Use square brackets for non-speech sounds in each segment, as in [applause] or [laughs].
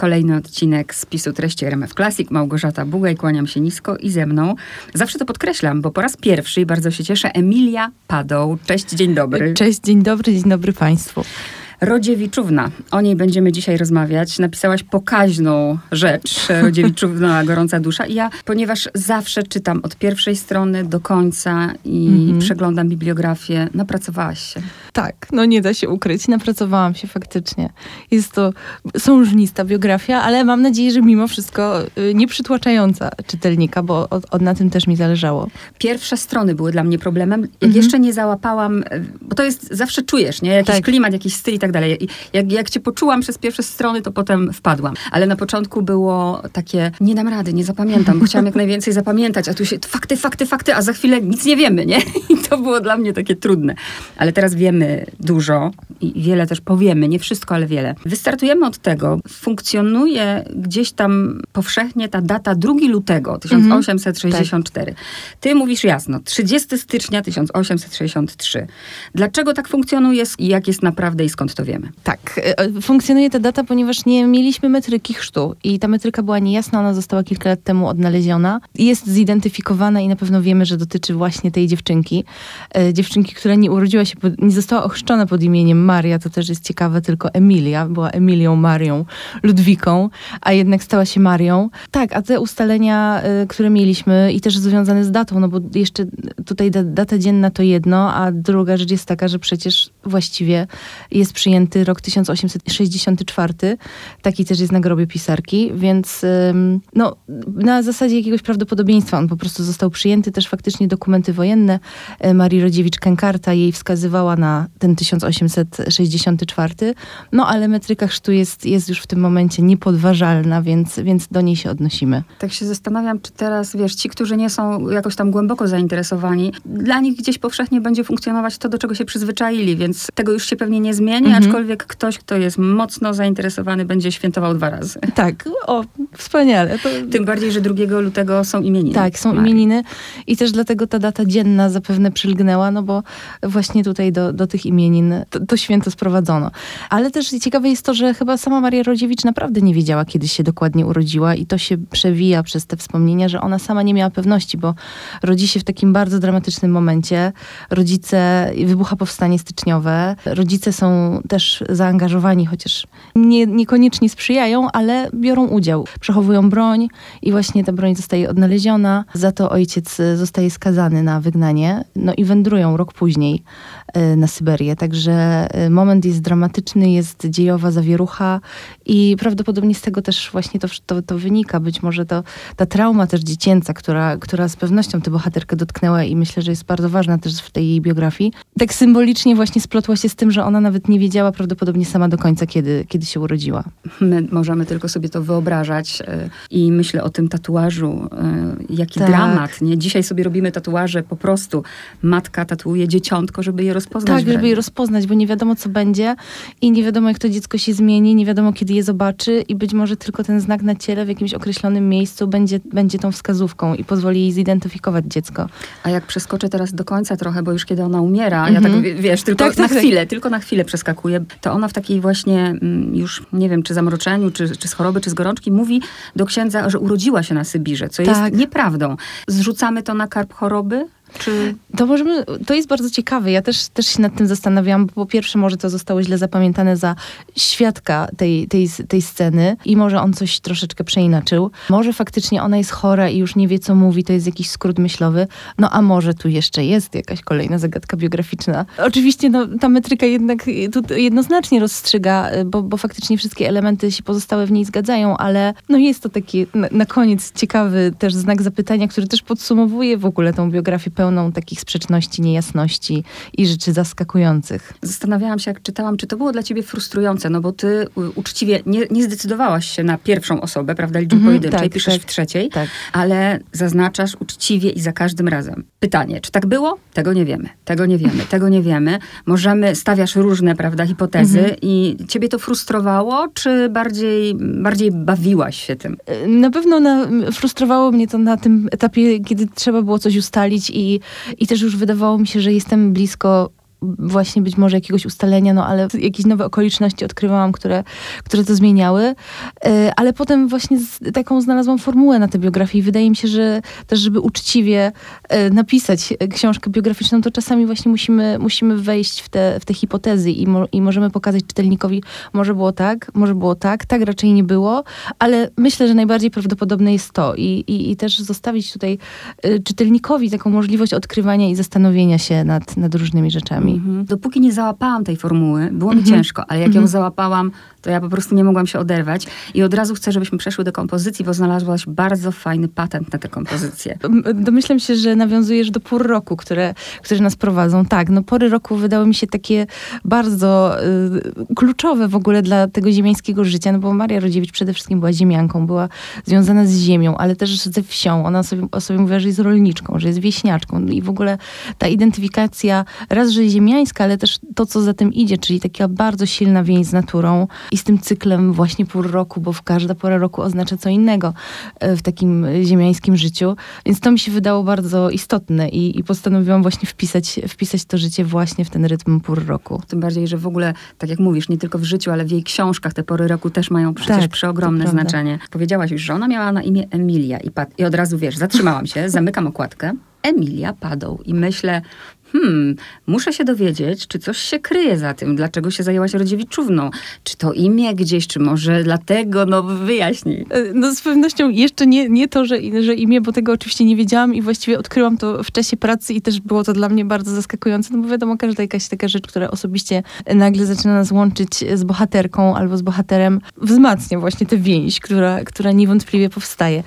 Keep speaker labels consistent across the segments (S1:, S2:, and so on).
S1: Kolejny odcinek spisu treści RMF Classic. Małgorzata Bugaj, kłaniam się nisko i ze mną. Zawsze to podkreślam, bo po raz pierwszy i bardzo się cieszę, Emilia Padoł. Cześć, dzień dobry.
S2: Cześć, dzień dobry, dzień dobry Państwu.
S1: Rodziewiczówna. O niej będziemy dzisiaj rozmawiać. Napisałaś pokaźną rzecz, Rodziewiczówna, [laughs] gorąca dusza. I ja, ponieważ zawsze czytam od pierwszej strony do końca i mhm. przeglądam bibliografię, napracowałaś się.
S2: Tak, no nie da się ukryć. Napracowałam się faktycznie. Jest to sążnista biografia, ale mam nadzieję, że mimo wszystko y, nie przytłaczająca czytelnika, bo od, od na tym też mi zależało.
S1: Pierwsze strony były dla mnie problemem. Jak mhm. jeszcze nie załapałam, y, bo to jest, zawsze czujesz, nie? Jakiś tak. klimat, jakiś styl i tak dalej. I jak, jak cię poczułam przez pierwsze strony, to potem wpadłam. Ale na początku było takie, nie dam rady, nie zapamiętam, bo chciałam jak [laughs] najwięcej zapamiętać, a tu się fakty, fakty, fakty, a za chwilę nic nie wiemy, nie? [laughs] I to było dla mnie takie trudne. Ale teraz wiemy, dużo i wiele też powiemy, nie wszystko, ale wiele. Wystartujemy od tego, funkcjonuje gdzieś tam powszechnie ta data 2 lutego 1864. Mhm. Tak. Ty mówisz jasno, 30 stycznia 1863. Dlaczego tak funkcjonuje i jak jest naprawdę i skąd to wiemy?
S2: Tak, e, funkcjonuje ta data, ponieważ nie mieliśmy metryki chrztu i ta metryka była niejasna, ona została kilka lat temu odnaleziona. Jest zidentyfikowana i na pewno wiemy, że dotyczy właśnie tej dziewczynki. E, dziewczynki, która nie urodziła się, nie została ochrzczona pod imieniem Maria, to też jest ciekawe, tylko Emilia, była Emilią, Marią, Ludwiką, a jednak stała się Marią. Tak, a te ustalenia, które mieliśmy i też związane z datą, no bo jeszcze tutaj data dzienna to jedno, a druga rzecz jest taka, że przecież właściwie jest przyjęty rok 1864, taki też jest na grobie pisarki, więc no, na zasadzie jakiegoś prawdopodobieństwa on po prostu został przyjęty. Też faktycznie dokumenty wojenne y, Marii Rodziewicz-Kękarta jej wskazywała na ten 1864. No ale metryka chrztu jest, jest już w tym momencie niepodważalna, więc, więc do niej się odnosimy.
S1: Tak się zastanawiam, czy teraz, wiesz, ci, którzy nie są jakoś tam głęboko zainteresowani, dla nich gdzieś powszechnie będzie funkcjonować to, do czego się przyzwyczaili, więc tego już się pewnie nie zmieni, mhm. aczkolwiek ktoś, kto jest mocno zainteresowany, będzie świętował dwa razy.
S2: Tak, o, wspaniale. To...
S1: Tym bardziej, że 2 lutego są imieniny.
S2: Tak, są Marii. imieniny i też dlatego ta data dzienna zapewne przylgnęła, no bo właśnie tutaj do, do tych imienin to, to święto sprowadzono. Ale też ciekawe jest to, że chyba sama Maria Rodziewicz naprawdę nie wiedziała, kiedy się dokładnie urodziła i to się przewija przez te wspomnienia, że ona sama nie miała pewności, bo rodzi się w takim bardzo dramatycznym momencie. Rodzice, wybucha powstanie styczniowe. Rodzice są też zaangażowani, chociaż nie, niekoniecznie sprzyjają, ale biorą udział. Przechowują broń i właśnie ta broń zostaje odnaleziona. Za to ojciec zostaje skazany na wygnanie. No i wędrują rok później e, na Syberię. Także y, moment jest dramatyczny, jest dziejowa zawierucha i prawdopodobnie z tego też właśnie to, to, to wynika. Być może to ta trauma też dziecięca, która, która z pewnością tę bohaterkę dotknęła i myślę, że jest bardzo ważna też w tej jej biografii. Tak symbolicznie właśnie splotła się z tym, że ona nawet nie wiedziała prawdopodobnie sama do końca, kiedy, kiedy się urodziła.
S1: My możemy tylko sobie to wyobrażać y, i myślę o tym tatuażu. Y, jaki tak. dramat, nie? Dzisiaj sobie robimy tatuaże po prostu. Matka tatuuje dzieciątko, żeby je rozpoznać.
S2: Tak, żeby je rozpoznać, bo nie wiadomo, co będzie i nie wiadomo, jak to dziecko się zmieni, nie wiadomo, kiedy je zobaczy i być może tylko ten znak na ciele w jakimś określonym miejscu będzie, będzie tą wskazówką i pozwoli jej zidentyfikować dziecko.
S1: A jak przeskoczę teraz do końca trochę, bo już kiedy ona umiera, mm -hmm. ja tak mhm. wiesz, tylko tak, na tak, tak. chwilę, tak. tylko na chwilę przeskakuję, to ona w takiej właśnie mm, już, nie wiem, czy zamroczeniu, czy, czy z choroby, czy z gorączki, mówi do księdza, że urodziła się na Sybirze, co jest tak. nieprawdą. Zrzucamy to na karp choroby? Czy...
S2: To możemy, to jest bardzo ciekawe. Ja też, też się nad tym zastanawiam, bo po pierwsze może to zostało źle zapamiętane za świadka tej, tej, tej sceny i może on coś troszeczkę przeinaczył. Może faktycznie ona jest chora i już nie wie, co mówi, to jest jakiś skrót myślowy. No a może tu jeszcze jest jakaś kolejna zagadka biograficzna. Oczywiście no, ta metryka jednak tu jednoznacznie rozstrzyga, bo, bo faktycznie wszystkie elementy się pozostałe w niej zgadzają, ale no jest to taki na, na koniec ciekawy też znak zapytania, który też podsumowuje w ogóle tą biografię pełną takich sprzeczności, niejasności i rzeczy zaskakujących.
S1: Zastanawiałam się, jak czytałam, czy to było dla ciebie frustrujące, no bo ty uczciwie nie, nie zdecydowałaś się na pierwszą osobę, prawda, liczby -hmm, pojedynczej, tak, piszesz tak, w trzeciej, tak. ale zaznaczasz uczciwie i za każdym razem. Pytanie, czy tak było? Tego nie wiemy, tego nie wiemy, [laughs] tego nie wiemy. Możemy, stawiasz różne, prawda, hipotezy -hmm. i ciebie to frustrowało, czy bardziej, bardziej bawiłaś się tym?
S2: Na pewno na, frustrowało mnie to na tym etapie, kiedy trzeba było coś ustalić i i, też już wydawało mi się, że jestem blisko właśnie być może jakiegoś ustalenia, no ale jakieś nowe okoliczności odkrywałam, które, które to zmieniały. E, ale potem właśnie taką znalazłam formułę na tę biografię i wydaje mi się, że też, żeby uczciwie e, napisać książkę biograficzną, to czasami właśnie musimy, musimy wejść w te, w te hipotezy i, mo, i możemy pokazać czytelnikowi, może było tak, może było tak, tak raczej nie było, ale myślę, że najbardziej prawdopodobne jest to i, i, i też zostawić tutaj e, czytelnikowi taką możliwość odkrywania i zastanowienia się nad, nad różnymi rzeczami.
S1: Mhm. Dopóki nie załapałam tej formuły, było mi mhm. ciężko, ale jak ją mhm. załapałam, to ja po prostu nie mogłam się oderwać. I od razu chcę, żebyśmy przeszły do kompozycji, bo znalazłaś bardzo fajny patent na tę kompozycję.
S2: Domyślam się, że nawiązujesz do pór roku, które, które nas prowadzą. Tak, no pory roku wydały mi się takie bardzo y, kluczowe w ogóle dla tego ziemiańskiego życia, no bo Maria Rodziewicz przede wszystkim była ziemianką, była związana z ziemią, ale też ze wsią. Ona sobie, o sobie mówiła, że jest rolniczką, że jest wieśniaczką i w ogóle ta identyfikacja raz, że ziemiańska, ale też to, co za tym idzie, czyli taka bardzo silna więź z naturą i z tym cyklem właśnie pór roku, bo w każda pora roku oznacza co innego e, w takim ziemiańskim życiu. Więc to mi się wydało bardzo istotne i, i postanowiłam właśnie wpisać, wpisać to życie właśnie w ten rytm pór roku.
S1: Tym bardziej, że w ogóle, tak jak mówisz, nie tylko w życiu, ale w jej książkach te pory roku też mają przecież tak, przeogromne znaczenie. Powiedziałaś już, że ona miała na imię Emilia i, i od razu wiesz, zatrzymałam się, zamykam okładkę. Emilia Padą i myślę, hmm, muszę się dowiedzieć, czy coś się kryje za tym, dlaczego się zajęłaś Rodziewiczówną. Czy to imię gdzieś, czy może dlatego, no wyjaśnij.
S2: E, no z pewnością jeszcze nie, nie to, że, że imię, bo tego oczywiście nie wiedziałam i właściwie odkryłam to w czasie pracy i też było to dla mnie bardzo zaskakujące, no bo wiadomo, każda jakaś taka rzecz, która osobiście nagle zaczyna nas łączyć z bohaterką albo z bohaterem, wzmacnia właśnie tę więź, która, która niewątpliwie powstaje.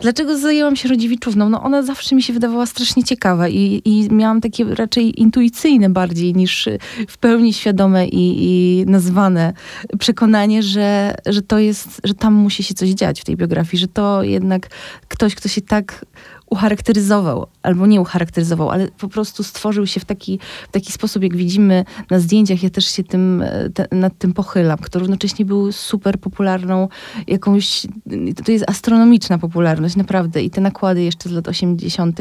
S2: Dlaczego zajęłam się Rodziewiczówną? No ona zawsze mi się wydawała strasznie ciekawa i, i miałam takie raczej intuicyjne bardziej niż w pełni świadome i, i nazwane przekonanie, że, że to jest, że tam musi się coś dziać w tej biografii, że to jednak ktoś, kto się tak ucharakteryzował, albo nie ucharakteryzował, ale po prostu stworzył się w taki, w taki sposób, jak widzimy na zdjęciach. Ja też się tym, te, nad tym pochylam, kto równocześnie był super popularną jakąś, to jest astronomiczna popularność, naprawdę. I te nakłady jeszcze z lat 80.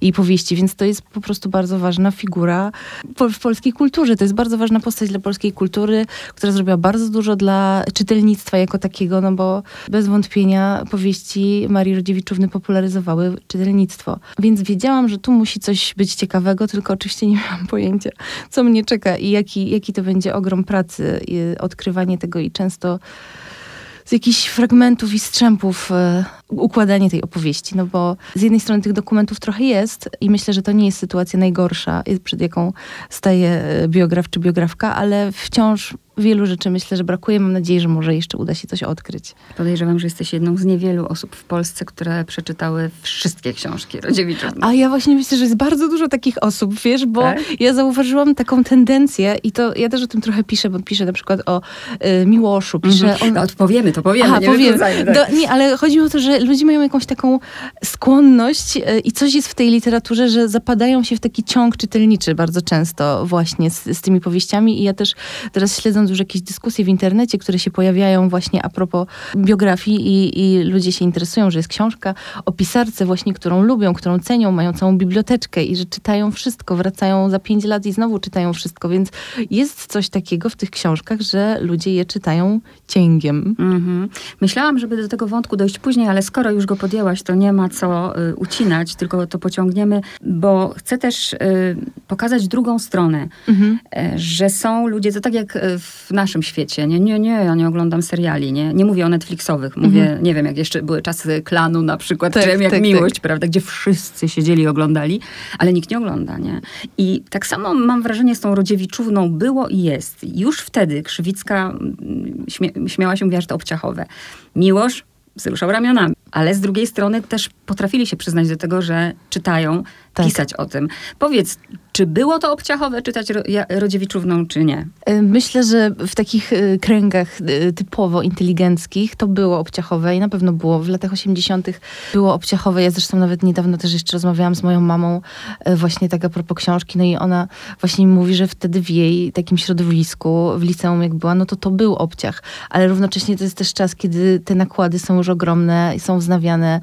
S2: i powieści, więc to jest po prostu bardzo ważna figura w polskiej kulturze. To jest bardzo ważna postać dla polskiej kultury, która zrobiła bardzo dużo dla czytelnictwa jako takiego, no bo bez wątpienia powieści Marii Rodziewiczówny popularyzowały czytelnictwo Więc wiedziałam, że tu musi coś być ciekawego, tylko oczywiście nie miałam pojęcia, co mnie czeka i jaki, jaki to będzie ogrom pracy, odkrywanie tego i często z jakichś fragmentów i strzępów e, układanie tej opowieści, no bo z jednej strony tych dokumentów trochę jest i myślę, że to nie jest sytuacja najgorsza, przed jaką staje e, biograf czy biografka, ale wciąż wielu rzeczy myślę, że brakuje. Mam nadzieję, że może jeszcze uda się coś odkryć.
S1: Podejrzewam, że jesteś jedną z niewielu osób w Polsce, które przeczytały wszystkie książki Rodziewiczówny.
S2: A ja właśnie myślę, że jest bardzo dużo takich osób, wiesz, bo tak? ja zauważyłam taką tendencję i to ja też o tym trochę piszę, bo piszę na przykład o y, Miłoszu, piszę mm
S1: -hmm. o... No, powiemy, to powiemy, Aha, nie powiemy. Tak.
S2: Do, nie, ale chodzi o to, że ludzie mają jakąś taką skłonność y, i coś jest w tej literaturze, że zapadają się w taki ciąg czytelniczy bardzo często właśnie z, z tymi powieściami i ja też teraz śledząc już jakieś dyskusje w internecie, które się pojawiają właśnie a propos biografii i, i ludzie się interesują, że jest książka o pisarce właśnie, którą lubią, którą cenią, mają całą biblioteczkę i że czytają wszystko, wracają za pięć lat i znowu czytają wszystko, więc jest coś takiego w tych książkach, że ludzie je czytają cięgiem. Mhm.
S1: Myślałam, żeby do tego wątku dojść później, ale skoro już go podjęłaś, to nie ma co y, ucinać, tylko to pociągniemy, bo chcę też y, pokazać drugą stronę, mhm. y, że są ludzie, to tak jak w w naszym świecie. Nie, nie, nie, ja nie oglądam seriali, nie, nie mówię o Netflixowych. Mówię, mhm. nie wiem, jak jeszcze były czasy klanu na przykład, tak, czy jak tak. Miłość, tak. prawda, gdzie wszyscy siedzieli i oglądali, ale nikt nie ogląda, nie? I tak samo mam wrażenie z tą Rodziewiczówną było i jest. Już wtedy Krzywicka śmie śmiała się, mówiła, że to obciachowe. Miłość wzruszał ramionami. Ale z drugiej strony też potrafili się przyznać do tego, że czytają, tak. pisać o tym. Powiedz, czy było to obciachowe czytać Rodziewiczówną, czy nie?
S2: Y, myślę, że w takich y, kręgach y, typowo inteligenckich to było obciachowe i na pewno było. W latach 80. było obciachowe. Ja zresztą nawet niedawno też jeszcze rozmawiałam z moją mamą właśnie tak a propos książki, no i ona właśnie mówi, że wtedy w jej takim środowisku, w liceum jak była, no to to był obciach. Ale równocześnie to jest też czas, kiedy te nakłady są już ogromne i są wznawiane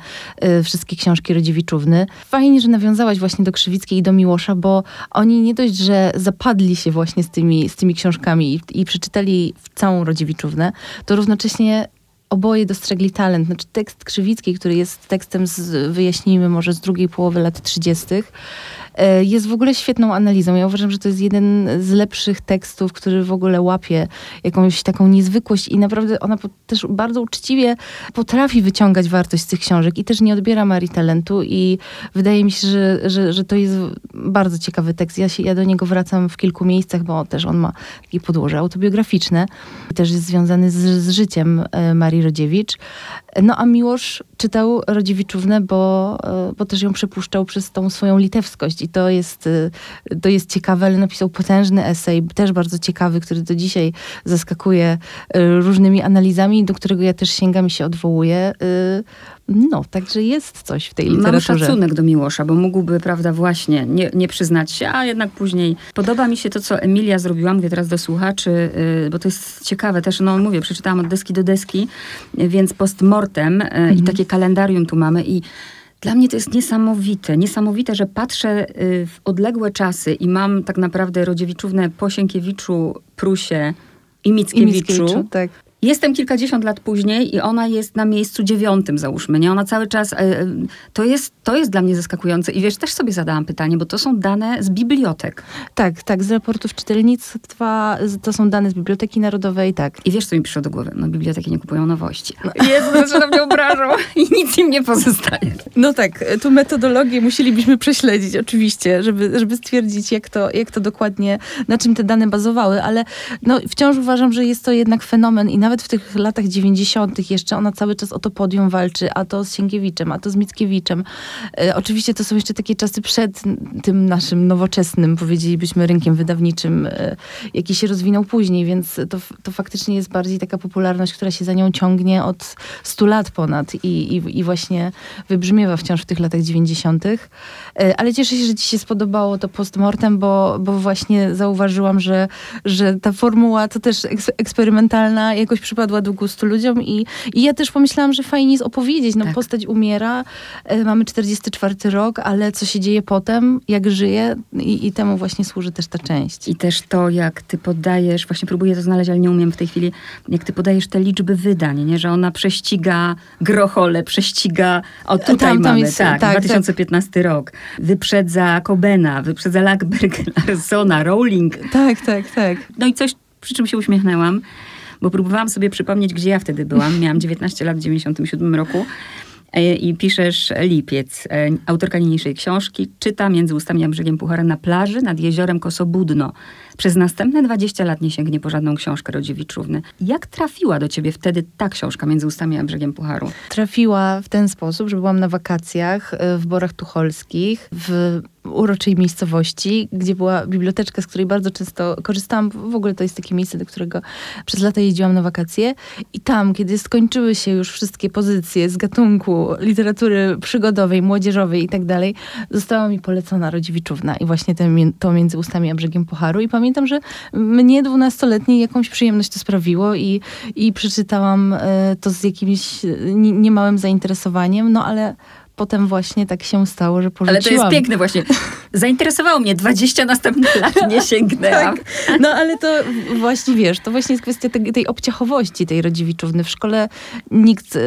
S2: wszystkie książki Rodziewiczówny. Fajnie, że nawiązałaś właśnie do Krzywickiej i do Miłosza, bo oni nie dość, że zapadli się właśnie z tymi, z tymi książkami i, i przeczytali całą Rodziewiczównę, to równocześnie oboje dostrzegli talent. Znaczy tekst Krzywicki, który jest tekstem, z, wyjaśnijmy, może z drugiej połowy lat 30., E, jest w ogóle świetną analizą. Ja uważam, że to jest jeden z lepszych tekstów, który w ogóle łapie jakąś taką niezwykłość i naprawdę ona też bardzo uczciwie potrafi wyciągać wartość z tych książek i też nie odbiera Marii talentu i wydaje mi się, że, że, że to jest bardzo ciekawy tekst. Ja, się, ja do niego wracam w kilku miejscach, bo też on ma takie podłoże autobiograficzne też jest związany z, z życiem e, Marii Rodziewicz. No a Miłosz czytał Rodziewiczównę, bo, e, bo też ją przepuszczał przez tą swoją litewskość i to jest, y, to jest ciekawe, ale napisał potężny esej, też bardzo ciekawy, który do dzisiaj zaskakuje y, różnymi analizami, do którego ja też sięgam i się odwołuję. Y, no, także jest coś w tej literaturze.
S1: Mam szacunek do Miłosza, bo mógłby, prawda, właśnie nie, nie przyznać się, a jednak później. Podoba mi się to, co Emilia zrobiła, mówię teraz do słuchaczy, bo to jest ciekawe też, no mówię, przeczytałam od deski do deski, więc postmortem mhm. i takie kalendarium tu mamy i dla mnie to jest niesamowite. Niesamowite, że patrzę y, w odległe czasy i mam tak naprawdę Rodziewiczównę po Sienkiewiczu, Prusie i Mickiewiczu. I Mickiewiczu tak. Jestem kilkadziesiąt lat później i ona jest na miejscu dziewiątym, załóżmy, nie? Ona cały czas, e, e, to jest, to jest dla mnie zaskakujące. I wiesz, też sobie zadałam pytanie, bo to są dane z bibliotek.
S2: Tak, tak, z raportów czytelnictwa, to są dane z Biblioteki Narodowej, tak.
S1: I wiesz, co mi przyszło do głowy? No, biblioteki nie kupują nowości. No. [laughs] Jezu, że mnie obrażą i nic im nie pozostaje.
S2: No tak, tu metodologię musielibyśmy prześledzić oczywiście, żeby, żeby stwierdzić, jak to, jak to dokładnie, na czym te dane bazowały, ale no, wciąż uważam, że jest to jednak fenomen i na nawet w tych latach 90. jeszcze ona cały czas o to podium walczy, a to z Sienkiewiczem, a to z Mickiewiczem. E, oczywiście to są jeszcze takie czasy przed tym naszym nowoczesnym, powiedzielibyśmy, rynkiem wydawniczym, e, jaki się rozwinął później, więc to, to faktycznie jest bardziej taka popularność, która się za nią ciągnie od 100 lat ponad i, i, i właśnie wybrzmiewa wciąż w tych latach 90. E, ale cieszę się, że ci się spodobało to postmortem, bo, bo właśnie zauważyłam, że, że ta formuła to też eksperymentalna jakoś jakoś przypadła do gustu ludziom i, i ja też pomyślałam, że fajnie jest opowiedzieć. No tak. postać umiera, e, mamy 44 rok, ale co się dzieje potem, jak żyje i, i temu właśnie służy też ta część.
S1: I też to, jak ty podajesz, właśnie próbuję to znaleźć, ale nie umiem w tej chwili, jak ty podajesz te liczby wydań, nie? że ona prześciga Grochole, prześciga, o tutaj tam, mamy, jest, tak, tak, 2015 tak. rok, wyprzedza Kobena, wyprzedza Lackberg, [laughs] Larsona, Rowling.
S2: Tak, tak, tak.
S1: No i coś, przy czym się uśmiechnęłam, bo próbowałam sobie przypomnieć, gdzie ja wtedy byłam. Miałam 19 lat w 97 roku e, i piszesz lipiec. E, autorka niniejszej książki czyta między ustami a brzegiem Puchara na plaży nad jeziorem Kosobudno. Przez następne 20 lat nie sięgnie po żadną książkę Rodziewiczówny. Jak trafiła do ciebie wtedy ta książka między ustami a brzegiem Pucharu?
S2: Trafiła w ten sposób, że byłam na wakacjach e, w Borach Tucholskich, w uroczej miejscowości, gdzie była biblioteczka, z której bardzo często korzystałam. W ogóle to jest takie miejsce, do którego przez lata jeździłam na wakacje. I tam, kiedy skończyły się już wszystkie pozycje z gatunku literatury przygodowej, młodzieżowej i tak dalej, została mi polecona Rodziewiczówna i właśnie to między ustami a brzegiem Pucharu. I pamiętam, że mnie dwunastoletniej jakąś przyjemność to sprawiło i, i przeczytałam e, to z jakimś niemałym zainteresowaniem, no ale potem właśnie tak się stało, że porzuciłam.
S1: Ale to jest piękne właśnie. Zainteresowało mnie 20 następnych lat, nie [laughs] sięgnęłam. tak.
S2: No ale to właśnie wiesz, to właśnie jest kwestia tej, tej obciachowości tej Rodziewiczówny. W szkole nikt, y,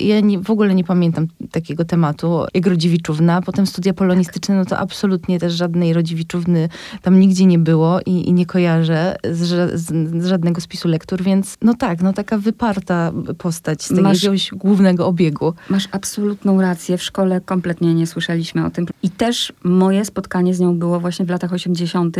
S2: ja nie, w ogóle nie pamiętam takiego tematu jak Rodziewiczówna. Potem studia polonistyczne, no to absolutnie też żadnej Rodziewiczówny tam nigdzie nie było i, i nie kojarzę z, z, z, żadnego spisu lektur, więc no tak, no taka wyparta postać z tego masz, jakiegoś głównego obiegu.
S1: Masz absolutną rację. W szkole szkole kompletnie nie słyszeliśmy o tym. I też moje spotkanie z nią było właśnie w latach 80.,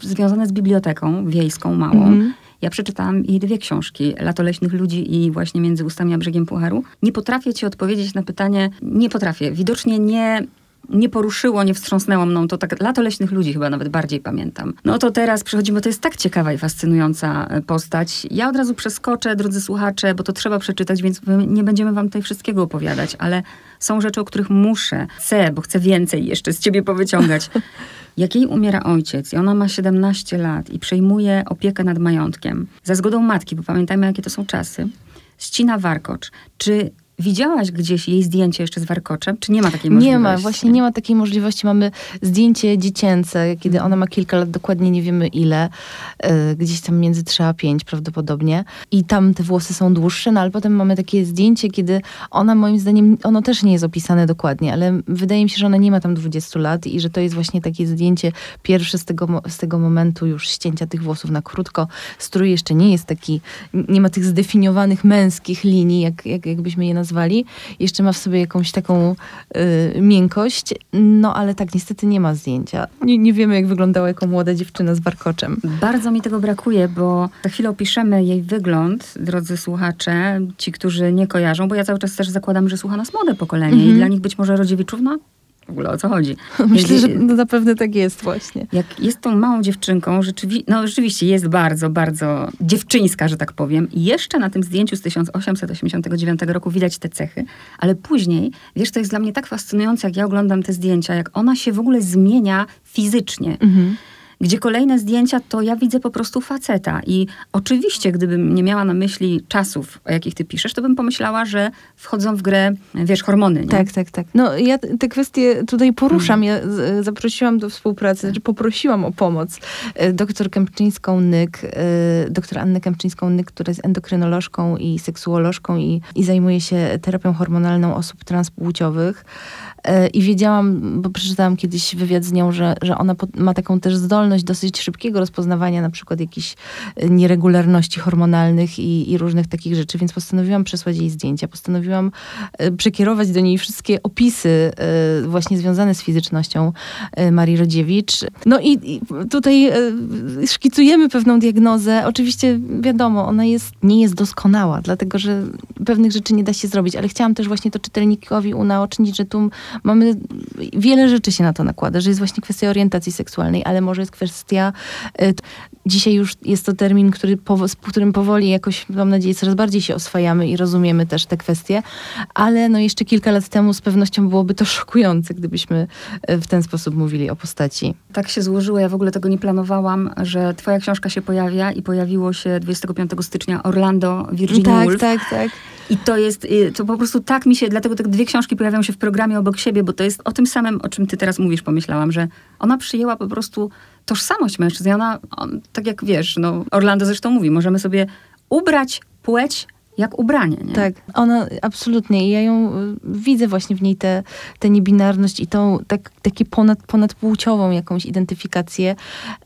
S1: związane z biblioteką wiejską małą. Mm. Ja przeczytałam jej dwie książki, Lato leśnych ludzi i właśnie Między ustami a brzegiem Pucharu. Nie potrafię ci odpowiedzieć na pytanie, nie potrafię. Widocznie nie nie poruszyło, nie wstrząsnęło mną, to tak lato leśnych ludzi chyba nawet bardziej pamiętam. No to teraz przechodzimy, to jest tak ciekawa i fascynująca e, postać. Ja od razu przeskoczę, drodzy słuchacze, bo to trzeba przeczytać, więc nie będziemy wam tutaj wszystkiego opowiadać, ale są rzeczy, o których muszę, chcę, bo chcę więcej jeszcze z ciebie powyciągać. [laughs] Jak jej umiera ojciec i ona ma 17 lat i przejmuje opiekę nad majątkiem, za zgodą matki, bo pamiętajmy, jakie to są czasy, ścina warkocz. Czy Widziałaś gdzieś jej zdjęcie jeszcze z warkoczem? Czy nie ma takiej możliwości?
S2: Nie ma, właśnie nie ma takiej możliwości. Mamy zdjęcie dziecięce, kiedy mhm. ona ma kilka lat, dokładnie nie wiemy ile, e, gdzieś tam między 3 a 5 prawdopodobnie. I tam te włosy są dłuższe, no ale potem mamy takie zdjęcie, kiedy ona moim zdaniem, ono też nie jest opisane dokładnie, ale wydaje mi się, że ona nie ma tam 20 lat i że to jest właśnie takie zdjęcie pierwsze z tego, z tego momentu już ścięcia tych włosów na krótko. Strój jeszcze nie jest taki, nie ma tych zdefiniowanych męskich linii, jak, jak, jakbyśmy je nazwali. Jeszcze ma w sobie jakąś taką y, miękkość, no ale tak, niestety nie ma zdjęcia. Nie, nie wiemy, jak wyglądała jako młoda dziewczyna z warkoczem.
S1: Bardzo mi tego brakuje, bo za chwilę opiszemy jej wygląd, drodzy słuchacze, ci, którzy nie kojarzą, bo ja cały czas też zakładam, że słucha nas młode pokolenie mm -hmm. i dla nich być może Rodziewiczówna w ogóle o co chodzi. [laughs]
S2: Myślę, że no zapewne tak jest właśnie.
S1: Jak jest tą małą dziewczynką, rzeczywi no rzeczywiście jest bardzo, bardzo dziewczyńska, że tak powiem. I jeszcze na tym zdjęciu z 1889 roku widać te cechy, ale później, wiesz, to jest dla mnie tak fascynujące, jak ja oglądam te zdjęcia, jak ona się w ogóle zmienia fizycznie. Mhm gdzie kolejne zdjęcia to ja widzę po prostu faceta. I oczywiście, gdybym nie miała na myśli czasów, o jakich ty piszesz, to bym pomyślała, że wchodzą w grę, wiesz, hormony. Nie?
S2: Tak, tak, tak. No ja te kwestie tutaj poruszam. Mhm. Ja zaprosiłam do współpracy, znaczy poprosiłam o pomoc e, doktor Kępczyńską-Nyk, e, doktor Annę Kępczyńską-Nyk, która jest endokrynolożką i seksuolożką i, i zajmuje się terapią hormonalną osób transpłciowych. E, I wiedziałam, bo przeczytałam kiedyś wywiad z nią, że, że ona ma taką też zdolność dosyć szybkiego rozpoznawania na przykład jakichś e, nieregularności hormonalnych i, i różnych takich rzeczy, więc postanowiłam przesłać jej zdjęcia. Postanowiłam e, przekierować do niej wszystkie opisy właśnie związane z fizycznością Marii Rodziewicz. No i, i tutaj szkicujemy pewną diagnozę. Oczywiście wiadomo, ona jest, nie jest doskonała, dlatego że pewnych rzeczy nie da się zrobić, ale chciałam też właśnie to czytelnikowi unaocznić, że tu mamy, wiele rzeczy się na to nakłada, że jest właśnie kwestia orientacji seksualnej, ale może jest kwestia, y, dzisiaj już jest to termin, który, z którym powoli jakoś, mam nadzieję, coraz bardziej się oswajamy i rozumiemy też te kwestie, ale no jeszcze kilka lat temu z pewnością byłoby to [laughs] szokujące, gdybyśmy y, w ten sposób mówili o postaci.
S1: Tak się złożyło, ja w ogóle tego nie planowałam, że twoja książka się pojawia i pojawiło się 25 stycznia Orlando Virginia
S2: tak,
S1: Woolf.
S2: Tak, tak, tak.
S1: I to jest, y, to po prostu tak mi się, dlatego te dwie książki pojawiają się w programie obok siebie, bo to jest o tym samym, o czym ty teraz mówisz, pomyślałam, że ona przyjęła po prostu tożsamość mężczyzn. I ona, on, tak jak wiesz, no, Orlando zresztą mówi, możemy sobie ubrać płeć jak ubranie. Nie?
S2: Tak, ona absolutnie. Ja ją y, widzę właśnie w niej tę te, te niebinarność i tą tak, takie ponad, ponadpłciową jakąś identyfikację.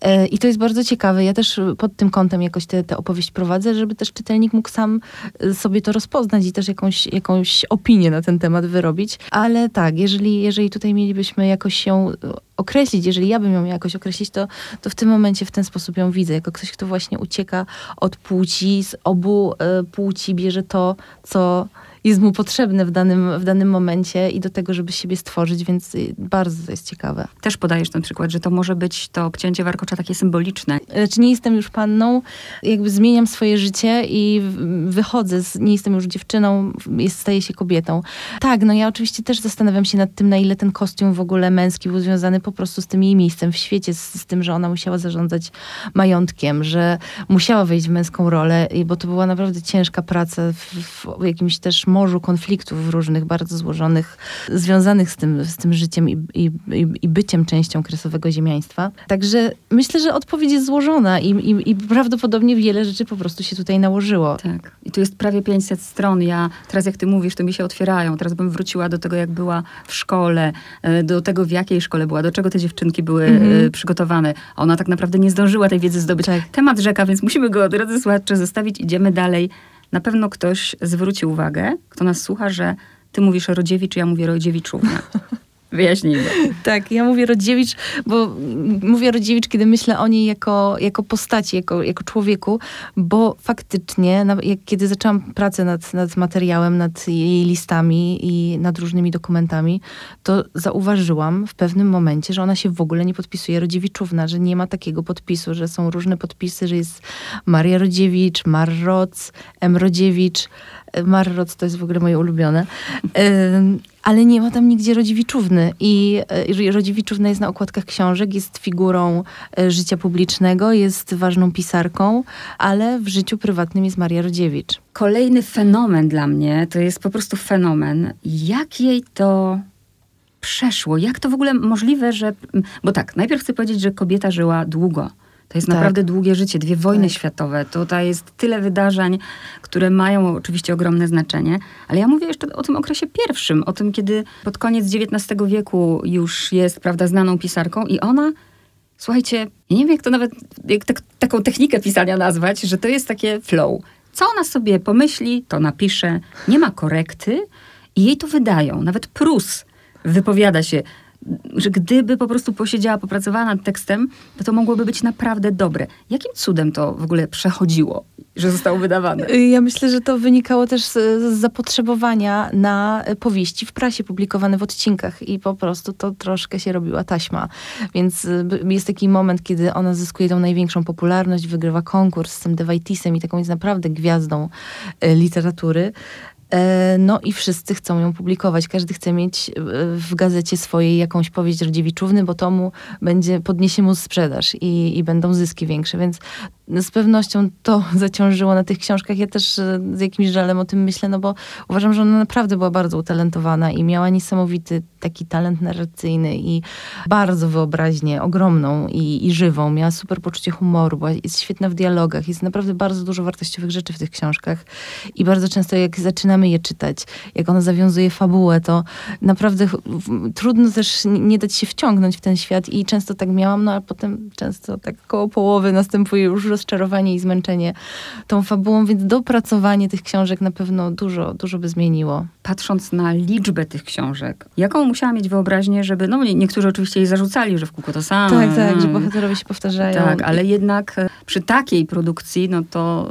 S2: E, I to jest bardzo ciekawe. Ja też pod tym kątem jakoś tę opowieść prowadzę, żeby też czytelnik mógł sam y, sobie to rozpoznać i też jakąś, jakąś opinię na ten temat wyrobić. Ale tak, jeżeli, jeżeli tutaj mielibyśmy jakoś się określić, jeżeli ja bym ją jakoś określić, to, to w tym momencie w ten sposób ją widzę, jako ktoś, kto właśnie ucieka od płci, z obu y, płci bierze to, co jest mu potrzebne w danym, w danym momencie i do tego, żeby siebie stworzyć, więc y, bardzo to jest ciekawe.
S1: Też podajesz ten przykład, że to może być to obcięcie warkocza takie symboliczne.
S2: Znaczy nie jestem już panną, jakby zmieniam swoje życie i wychodzę, z, nie jestem już dziewczyną, jest, staję się kobietą. Tak, no ja oczywiście też zastanawiam się nad tym, na ile ten kostium w ogóle męski był związany po prostu z tym jej miejscem w świecie, z, z tym, że ona musiała zarządzać majątkiem, że musiała wejść w męską rolę, bo to była naprawdę ciężka praca w, w jakimś też morzu konfliktów różnych, bardzo złożonych, związanych z tym, z tym życiem i, i, i byciem częścią kresowego ziemiaństwa. Także myślę, że odpowiedź jest złożona i, i, i prawdopodobnie wiele rzeczy po prostu się tutaj nałożyło.
S1: Tak. I tu jest prawie 500 stron. Ja teraz jak ty mówisz, to mi się otwierają. Teraz bym wróciła do tego, jak była w szkole, e, do tego, w jakiej szkole była, do czego te dziewczynki były mhm. przygotowane. Ona tak naprawdę nie zdążyła tej wiedzy zdobyć. Tak. Temat rzeka, więc musimy go, drodzy słuchacze, zostawić. Idziemy dalej na pewno ktoś zwróci uwagę, kto nas słucha, że ty mówisz Rodziewicz, ja mówię Rodziewiczówna. [laughs] Wyjaśnijmy.
S2: Tak, ja mówię Rodziewicz, bo mówię Rodziewicz, kiedy myślę o niej jako, jako postaci, jako, jako człowieku, bo faktycznie, jak, kiedy zaczęłam pracę nad, nad materiałem, nad jej listami i nad różnymi dokumentami, to zauważyłam w pewnym momencie, że ona się w ogóle nie podpisuje Rodziewiczówna, że nie ma takiego podpisu, że są różne podpisy, że jest Maria Rodziewicz, Marroc, M. Rodziewicz. Marroc to jest w ogóle moje ulubione. Ale nie ma tam nigdzie Rodziewiczówny. I e, Rodziewiczówna jest na okładkach książek, jest figurą e, życia publicznego, jest ważną pisarką, ale w życiu prywatnym jest Maria Rodziewicz.
S1: Kolejny fenomen dla mnie, to jest po prostu fenomen, jak jej to przeszło, jak to w ogóle możliwe, że... Bo tak, najpierw chcę powiedzieć, że kobieta żyła długo. To jest tak. naprawdę długie życie, dwie wojny tak. światowe. Tutaj jest tyle wydarzeń, które mają oczywiście ogromne znaczenie. Ale ja mówię jeszcze o tym okresie pierwszym, o tym, kiedy pod koniec XIX wieku już jest, prawda, znaną pisarką i ona Słuchajcie, nie wiem, jak to nawet, jak tak, taką technikę pisania nazwać, że to jest takie flow. Co ona sobie pomyśli, to napisze, nie ma korekty i jej to wydają. Nawet Prus wypowiada się że gdyby po prostu posiedziała, popracowała nad tekstem, to to mogłoby być naprawdę dobre. Jakim cudem to w ogóle przechodziło, że zostało wydawane?
S2: Y, ja myślę, że to wynikało też z, zapotrzebowania na powieści w prasie publikowane w odcinkach i po prostu to troszkę się robiła taśma. Więc y, jest taki moment, kiedy ona zyskuje tą największą popularność, wygrywa konkurs z tym Devaitisem i taką jest naprawdę gwiazdą y, literatury. E, no i wszyscy chcą ją publikować. Każdy chce mieć e, w gazecie swojej jakąś powieść Rodziewiczówny, bo to mu będzie, podniesie mu sprzedaż i, i będą zyski większe. Więc z pewnością to [laughs] zaciążyło na tych książkach. Ja też e, z jakimś żalem o tym myślę, no bo uważam, że ona naprawdę była bardzo utalentowana i miała niesamowity taki talent narracyjny i bardzo wyobraźnię ogromną i, i żywą. Miała super poczucie humoru, była, jest świetna w dialogach. Jest naprawdę bardzo dużo wartościowych rzeczy w tych książkach i bardzo często jak zaczynamy je czytać, jak ona zawiązuje fabułę, to naprawdę trudno też nie dać się wciągnąć w ten świat i często tak miałam, no a potem często tak koło połowy następuje już rozczarowanie i zmęczenie tą fabułą, więc dopracowanie tych książek na pewno dużo, dużo by zmieniło.
S1: Patrząc na liczbę tych książek, jaką musiała mieć wyobraźnię, żeby, no niektórzy oczywiście jej zarzucali, że w kółko to samo.
S2: Tak, tak, że bohaterowie się powtarzają.
S1: Tak, ale jednak e, przy takiej produkcji, no to...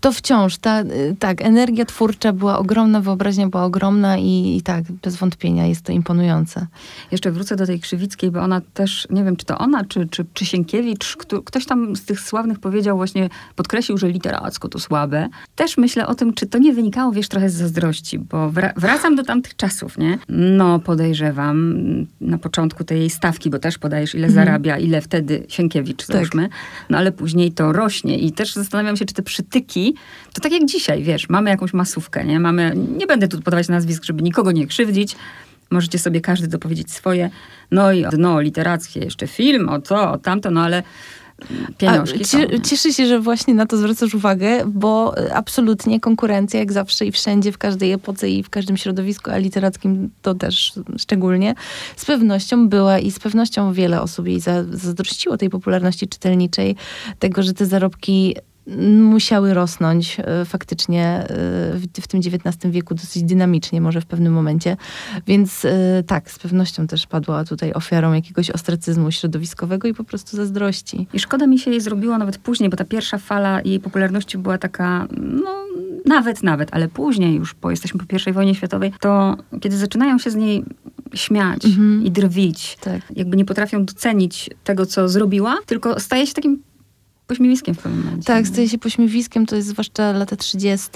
S2: To wciąż, ta, e, tak, energia twórcza była ogromna, wyobraźnia była ogromna i, i tak, bez wątpienia jest to imponujące.
S1: Jeszcze wrócę do tej Krzywickiej, bo ona też, nie wiem, czy to ona, czy, czy, czy Sienkiewicz, kto, ktoś tam z tych sławnych powiedział właśnie, podkreślił, że literacko to słabe. Też myślę o tym, czy to nie wynikało, wiesz, trochę z zazdrości, bo wracam do tamtych czasów, nie? No, podejrzewam na początku tej stawki, bo też podajesz, ile mhm. zarabia, ile wtedy Sienkiewicz, tak. załóżmy. No, ale później to rośnie i też zastanawiam się, czy te przytyki, to tak jak dzisiaj, wiesz, mamy jakąś masówkę, nie? Mamy, nie będę tu podawać nazwisk, żeby nikogo nie krzywdzić, Możecie sobie każdy dopowiedzieć swoje. No i dno literackie, jeszcze film, o to, o tamto, no ale pieniążki
S2: A, Cieszę się, że właśnie na to zwracasz uwagę, bo absolutnie konkurencja, jak zawsze i wszędzie, w każdej epoce i w każdym środowisku, a literackim to też szczególnie, z pewnością była i z pewnością wiele osób jej zazdrościło tej popularności czytelniczej, tego, że te zarobki musiały rosnąć e, faktycznie e, w, tym XIX wieku dosyć dynamicznie, może w pewnym momencie. Więc e, tak, z pewnością też padła tutaj ofiarą jakiegoś ostracyzmu środowiskowego i po prostu zazdrości.
S1: I szkoda mi się jej zrobiło nawet później, bo ta pierwsza fala jej popularności była taka, no nawet, nawet, ale później już, bo jesteśmy po I wojnie światowej, to kiedy zaczynają się z niej śmiać mhm. i drwić, tak. jakby nie potrafią docenić tego, co zrobiła, tylko staje się takim pośmiewiskiem w pewnym momencie.
S2: Tak, staje się pośmiewiskiem, to jest zwłaszcza lata 30.,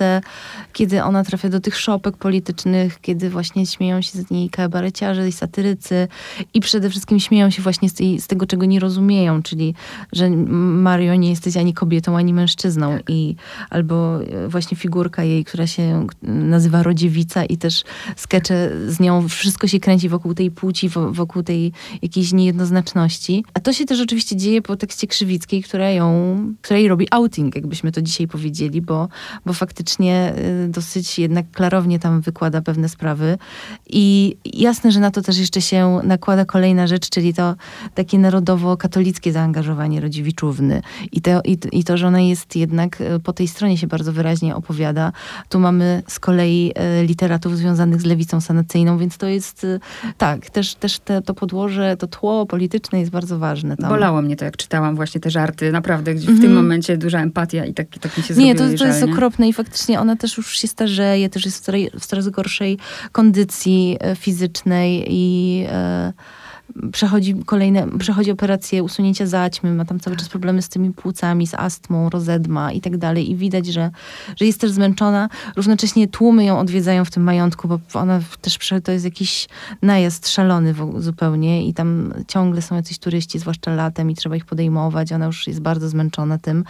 S2: kiedy ona trafia do tych szopek politycznych, kiedy właśnie śmieją się z niej kabareciarze i satyrycy i przede wszystkim śmieją się właśnie z, tej, z tego, czego nie rozumieją, czyli, że Mario nie jesteś ani kobietą, ani mężczyzną tak. i albo e, właśnie figurka jej, która się nazywa Rodziewica i też skecze z nią, wszystko się kręci wokół tej płci, wokół tej jakiejś niejednoznaczności. A to się też oczywiście dzieje po tekście Krzywickiej, która ją której robi outing, jakbyśmy to dzisiaj powiedzieli, bo, bo faktycznie y, dosyć jednak klarownie tam wykłada pewne sprawy. I jasne, że na to też jeszcze się nakłada kolejna rzecz, czyli to takie narodowo-katolickie zaangażowanie Rodziewiczówny. I to, i, I to, że ona jest jednak y, po tej stronie się bardzo wyraźnie opowiada. Tu mamy z kolei y, literatów związanych z lewicą sanacyjną, więc to jest tak, też, też te, to podłoże, to tło polityczne jest bardzo ważne. Tam.
S1: Bolało mnie to, jak czytałam właśnie te żarty, naprawdę gdzie w tym mhm. momencie duża empatia i tak, tak mi się
S2: Nie, to, to jest okropne i faktycznie ona też już się starzeje, też jest w coraz, gorszej kondycji e, fizycznej i... E, przechodzi kolejne, przechodzi operację usunięcia zaćmy, ma tam cały czas problemy z tymi płucami, z astmą, rozedma i tak dalej. I widać, że, że jest też zmęczona. Równocześnie tłumy ją odwiedzają w tym majątku, bo ona też to jest jakiś najazd szalony zupełnie i tam ciągle są jacyś turyści, zwłaszcza latem i trzeba ich podejmować. Ona już jest bardzo zmęczona tym.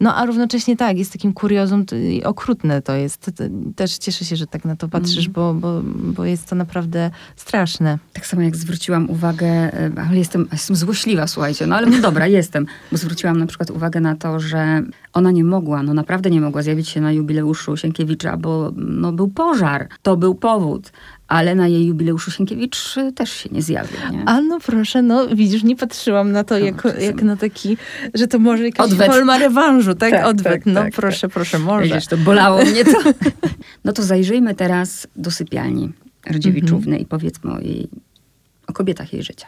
S2: No a równocześnie tak, jest takim kuriozum, okrutne to jest. Też cieszę się, że tak na to patrzysz, mm. bo, bo, bo jest to naprawdę straszne.
S1: Tak samo jak zwróciłam uwagę, e, ale jestem, jestem złośliwa, słuchajcie, no ale no dobra, jestem, bo zwróciłam na przykład uwagę na to, że ona nie mogła, no naprawdę nie mogła zjawić się na jubileuszu Sienkiewicza, bo no, był pożar. To był powód ale na jej jubileuszu Sienkiewicz też się nie zjawił. Nie?
S2: A no proszę, no widzisz, nie patrzyłam na to no, jako, jak na taki, że to może jakaś Odwet. forma rewanżu, tak? tak Odwet. Tak, no tak, proszę, tak. proszę, może.
S1: Widzisz, to bolało mnie to. [laughs] no to zajrzyjmy teraz do sypialni Rdziewiczówny mhm. i powiedzmy o jej, o kobietach jej życia.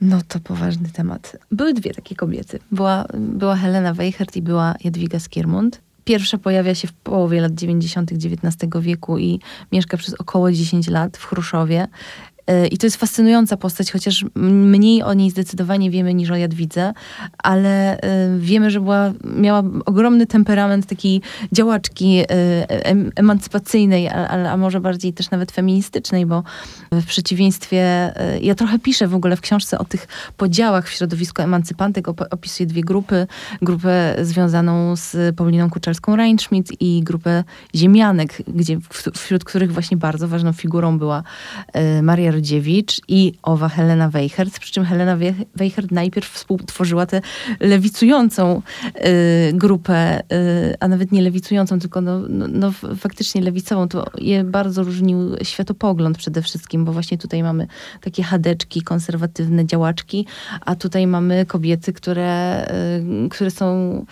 S2: No to poważny temat. Były dwie takie kobiety. Była, była Helena Weichert i była Jadwiga Skiermund. Pierwsza pojawia się w połowie lat 90. XIX wieku i mieszka przez około 10 lat w Chruszowie. I to jest fascynująca postać, chociaż mniej o niej zdecydowanie wiemy niż o Jadwidze, ale e, wiemy, że była, miała ogromny temperament takiej działaczki e, emancypacyjnej, a, a może bardziej też nawet feministycznej, bo w przeciwieństwie, ja trochę piszę w ogóle w książce o tych podziałach w środowisku emancypantek, opisuję dwie grupy, grupę związaną z Pauliną Kuczelską-Reinschmidt i grupę ziemianek, gdzie, wśród których właśnie bardzo ważną figurą była Maria Rodziewicz i owa Helena Weichert, przy czym Helena Weichert najpierw współtworzyła tę lewicującą y, grupę, y, a nawet nie lewicującą, tylko no, no, no, faktycznie lewicową. To je bardzo różnił światopogląd przede wszystkim, bo właśnie tutaj mamy takie chadeczki, konserwatywne działaczki, a tutaj mamy kobiety, które, y, które są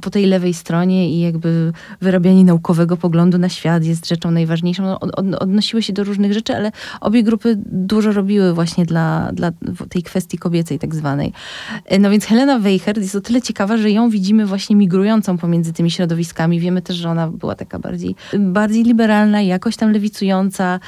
S2: po tej lewej stronie i jakby wyrabianie naukowego poglądu na świat jest rzeczą najważniejszą. No, od, odnosiły się do różnych rzeczy, ale obie grupy dużo robiły właśnie dla, dla tej kwestii kobiecej tak zwanej. Y, no więc Helena Weichert jest o tyle ciekawa, że ją widzimy właśnie migrującą pomiędzy tymi środowiskami. Wiemy też, że ona była taka bardziej, bardziej liberalna, jakoś tam lewicująca,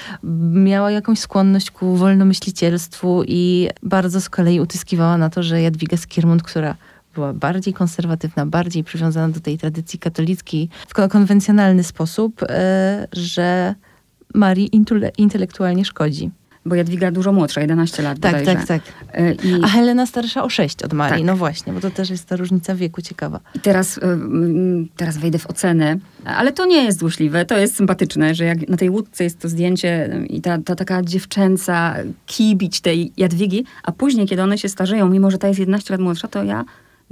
S2: miała jakąś skłonność ku wolnomyślicielstwu i bardzo z kolei utyskiwała na to, że Jadwiga Skiermund, która była bardziej konserwatywna, bardziej przywiązana do tej tradycji katolickiej w konwencjonalny sposób, e, że Marii intelektualnie szkodzi.
S1: Bo Jadwiga dużo młodsza, 11 lat
S2: Tak, bodajże. tak, tak. I... A Helena starsza o 6 od Marii, tak. no właśnie, bo to też jest ta różnica wieku ciekawa.
S1: I teraz, e, teraz wejdę w ocenę, ale to nie jest złośliwe, to jest sympatyczne, że jak na tej łódce jest to zdjęcie i ta, ta taka dziewczęca kibić tej Jadwigi, a później, kiedy one się starzeją, mimo że ta jest 11 lat młodsza, to ja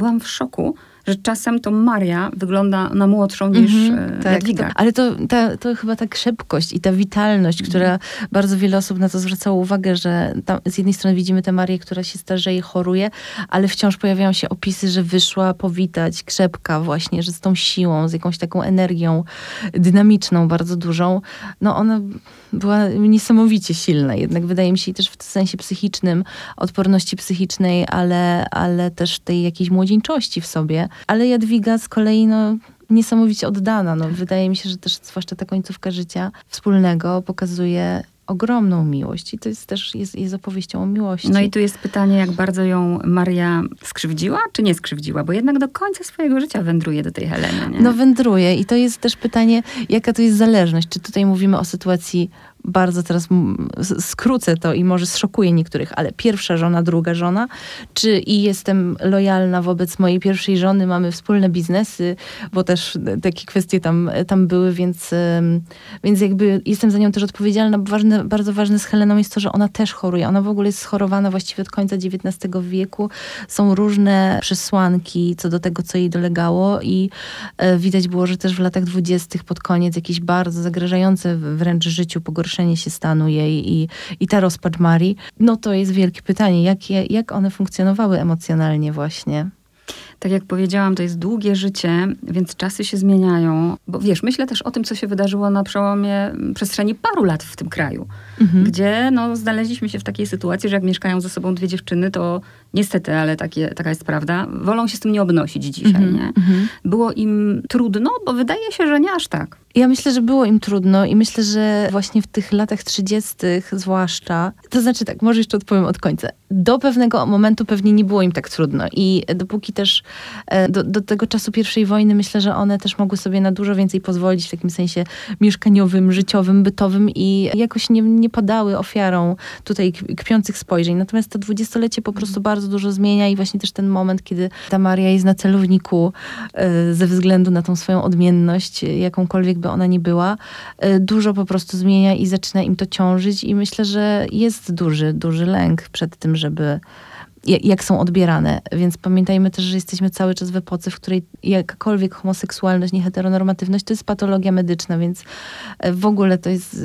S1: byłam w szoku, że czasem to Maria wygląda na młodszą niż mm -hmm, tak.
S2: To, ale to, ta, to chyba ta krzepkość i ta witalność, mm -hmm. która bardzo wiele osób na to zwracało uwagę, że tam, z jednej strony widzimy tę Marię, która się starzeje, choruje, ale wciąż pojawiają się opisy, że wyszła powitać, krzepka właśnie, że z tą siłą, z jakąś taką energią dynamiczną, bardzo dużą. No ona była niesamowicie silna, jednak wydaje mi się też w sensie psychicznym, odporności psychicznej, ale, ale też tej jakiejś młodzieńczości w sobie. Ale Jadwiga z kolei, no, niesamowicie oddana. No, wydaje mi się, że też zwłaszcza ta końcówka życia wspólnego pokazuje ogromną miłość i to jest też jest, jest opowieścią o miłości.
S1: No i tu jest pytanie, jak bardzo ją Maria skrzywdziła, czy nie skrzywdziła, bo jednak do końca swojego życia wędruje do tej Heleny. Nie?
S2: No wędruje i to jest też pytanie, jaka to jest zależność. Czy tutaj mówimy o sytuacji bardzo teraz skrócę to i może zszokuje niektórych, ale pierwsza żona, druga żona, czy i jestem lojalna wobec mojej pierwszej żony, mamy wspólne biznesy, bo też takie kwestie tam, tam były, więc, więc jakby jestem za nią też odpowiedzialna. Ważne, bardzo ważne z Heleną jest to, że ona też choruje. Ona w ogóle jest schorowana właściwie od końca XIX wieku. Są różne przesłanki co do tego, co jej dolegało i e, widać było, że też w latach dwudziestych pod koniec jakieś bardzo zagrażające wręcz życiu pogorszenie pogorszenie się stanu jej i, i ta rozpacz Marii, no to jest wielkie pytanie, jak, je, jak one funkcjonowały emocjonalnie właśnie.
S1: Tak jak powiedziałam, to jest długie życie, więc czasy się zmieniają. Bo wiesz, myślę też o tym, co się wydarzyło na przełomie przestrzeni paru lat w tym kraju, mhm. gdzie no, znaleźliśmy się w takiej sytuacji, że jak mieszkają ze sobą dwie dziewczyny, to niestety, ale takie, taka jest prawda, wolą się z tym nie obnosić dzisiaj. Mhm. Nie? Mhm. Było im trudno, bo wydaje się, że nie aż tak.
S2: Ja myślę, że było im trudno i myślę, że właśnie w tych latach 30. zwłaszcza, to znaczy tak, może jeszcze odpowiem od końca. Do pewnego momentu pewnie nie było im tak trudno i dopóki też e, do, do tego czasu pierwszej wojny myślę, że one też mogły sobie na dużo więcej pozwolić w takim sensie mieszkaniowym, życiowym, bytowym i jakoś nie, nie padały ofiarą tutaj kpiących spojrzeń. Natomiast to dwudziestolecie po prostu bardzo dużo zmienia i właśnie też ten moment, kiedy ta Maria jest na celowniku e, ze względu na tą swoją odmienność, jakąkolwiek by ona nie była, e, dużo po prostu zmienia i zaczyna im to ciążyć i myślę, że jest duży, duży lęk przed tym, żeby jak są odbierane. Więc pamiętajmy też, że jesteśmy cały czas w epoce, w której jakakolwiek homoseksualność, nieheteronormatywność to jest patologia medyczna, więc e, w ogóle to jest,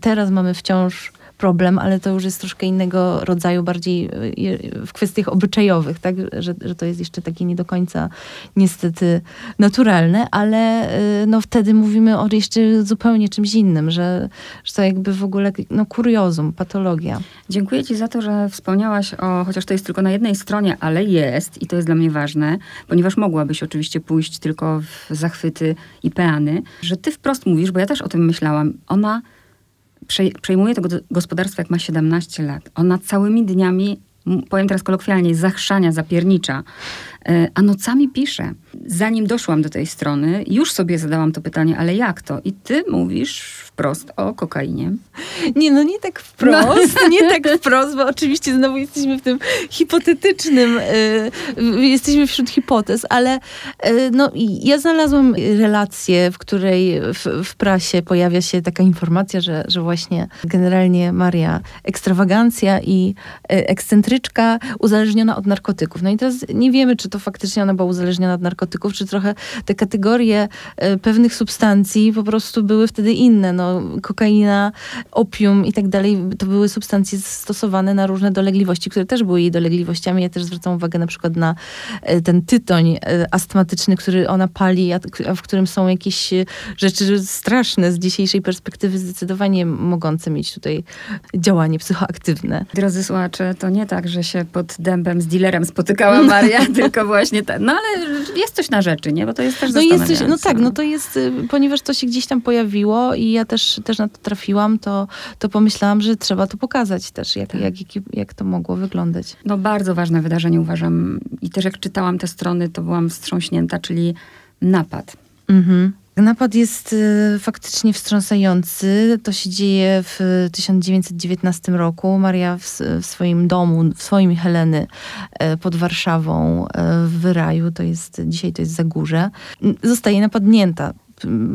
S2: teraz mamy wciąż problem, ale to już jest troszkę innego rodzaju, bardziej e, w kwestiach obyczajowych, tak? Że, że to jest jeszcze takie nie do końca niestety naturalne, ale e, no wtedy mówimy o jeszcze zupełnie czymś innym, że, że to jakby w ogóle no, kuriozum, patologia.
S1: Dziękuję Ci za to, że wspomniałaś o, chociaż to jest tylko na jednej stronie, ale jest i to jest dla mnie ważne, ponieważ mogłabyś oczywiście pójść tylko w zachwyty i peany, że Ty wprost mówisz, bo ja też o tym myślałam, ona przejmuje tego gospodarstwa, jak ma 17 lat. Ona całymi dniami, powiem teraz kolokwialnie, zachrzania, zapiernicza, a nocami pisze. Zanim doszłam do tej strony, już sobie zadałam to pytanie, ale jak to? I ty mówisz wprost o kokainie.
S2: Nie, no nie tak wprost, no. nie tak wprost, bo oczywiście znowu jesteśmy w tym hipotetycznym, y, jesteśmy wśród hipotez, ale y, no, ja znalazłam relację, w której w, w, prasie pojawia się taka informacja, że, że właśnie generalnie Maria ekstrawagancja i ekscentryczka uzależniona od narkotyków. No i teraz nie wiemy, czy to faktycznie ona była uzależniona od narkotyków, czy trochę te kategorie pewnych substancji po prostu były wtedy inne. No, kokaina, opium i tak dalej, to były substancje stosowane na różne dolegliwości, które też były jej dolegliwościami. Ja też zwracam uwagę na przykład na e, ten tytoń e, astmatyczny, który ona pali, a w którym są jakieś e, rzeczy straszne z dzisiejszej perspektywy, zdecydowanie mogące mieć tutaj działanie psychoaktywne.
S1: Drodzy słuchacze, to nie tak, że się pod dębem z dealerem spotykała Maria, [laughs] tylko właśnie ten. No ale jest coś na rzeczy, nie? Bo to jest też
S2: no, jest coś, no tak, no to jest, ponieważ to się gdzieś tam pojawiło i ja też, też na to trafiłam, to, to pomyślałam, że trzeba to pokazać też, jak, tak. jak, jak, jak to mogło wyglądać.
S1: No bardzo ważne wydarzenie uważam. I też jak czytałam te strony, to byłam wstrząśnięta, czyli napad. Mhm.
S2: Napad jest y, faktycznie wstrząsający. To się dzieje w 1919 roku. Maria w, w swoim domu, w swoim Heleny y, pod Warszawą y, w Wyraju, to jest dzisiaj to jest Zagórze, zostaje napadnięta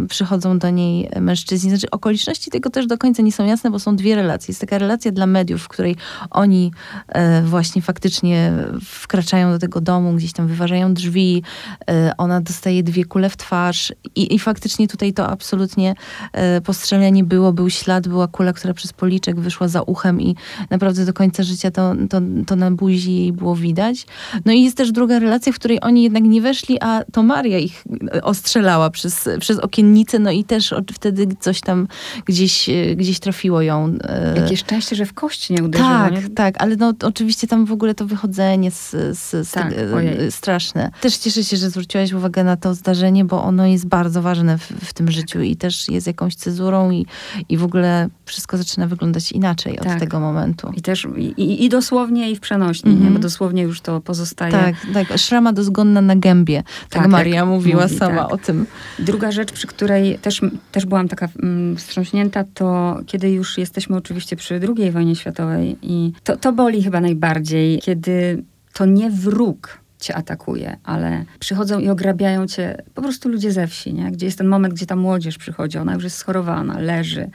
S2: przychodzą do niej mężczyźni. Znaczy okoliczności tego też do końca nie są jasne, bo są dwie relacje. Jest taka relacja dla mediów, w której oni e, właśnie faktycznie wkraczają do tego domu, gdzieś tam wyważają drzwi, e, ona dostaje dwie kule w twarz i, i faktycznie tutaj to absolutnie e, postrzelenie było, był ślad, była kula, która przez policzek wyszła za uchem i naprawdę do końca życia to, to, to na buzi jej było widać. No i jest też druga relacja, w której oni jednak nie weszli, a to Maria ich ostrzelała przez, przez przez okiennicę, no i też wtedy coś tam gdzieś, e, gdzieś trafiło ją.
S1: E, Jakie szczęście, że w kość nie uderzyło.
S2: Tak,
S1: nie?
S2: tak, ale no oczywiście tam w ogóle to wychodzenie z, z, z tak, e, straszne. Też cieszę się, że zwróciłaś uwagę na to zdarzenie, bo ono jest bardzo ważne w, w tym życiu i też jest jakąś cezurą i, i w ogóle wszystko zaczyna wyglądać inaczej tak. od tego momentu.
S1: I też i, i dosłownie i w przenośni, mm -hmm. nie? bo dosłownie już to pozostaje.
S2: Tak, tak. Szrama dozgonna na gębie. Tak, tak Maria mówiła mówi, sama tak. o tym.
S1: Druga rzecz, przy której też, też byłam taka mm, wstrząśnięta, to kiedy już jesteśmy oczywiście przy II wojnie światowej i to, to boli chyba najbardziej, kiedy to nie wróg cię atakuje, ale przychodzą i ograbiają cię po prostu ludzie ze wsi, nie? gdzie jest ten moment, gdzie ta młodzież przychodzi, ona już jest schorowana, leży,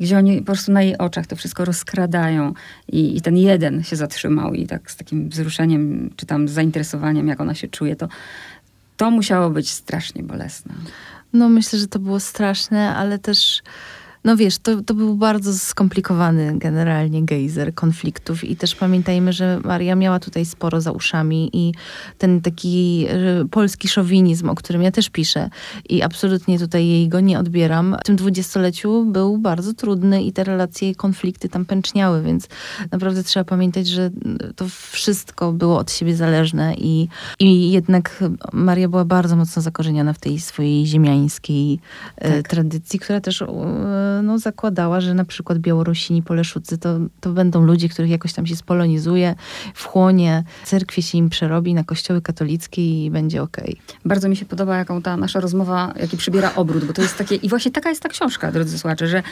S1: gdzie oni po prostu na jej oczach to wszystko rozkradają i, i ten jeden się zatrzymał i tak z takim wzruszeniem, czy tam zainteresowaniem, jak ona się czuje, to to musiało być strasznie bolesne.
S2: No myślę, że to było straszne, ale też No wiesz, to, to był bardzo skomplikowany generalnie gejzer konfliktów i też pamiętajmy, że Maria miała tutaj sporo za uszami i ten taki e, polski szowinizm, o którym ja też piszę i absolutnie tutaj jej go nie odbieram, w tym dwudziestoleciu był bardzo trudny i te relacje i konflikty tam pęczniały, więc naprawdę trzeba pamiętać, że to wszystko było od siebie zależne i, i jednak Maria była bardzo mocno zakorzeniona w tej swojej ziemiańskiej e, tak. tradycji, która też no, zakładała, że na przykład Białorusini, Poleszucy to, to będą ludzie, których jakoś tam się spolonizuje, wchłonie, cerkwie się im przerobi na kościoły katolickie i będzie okej. Okay.
S1: Bardzo mi się podoba, jaką ta nasza rozmowa, jaki przybiera obrót, bo to jest takie, i właśnie taka jest ta książka, drodzy słuchacze, że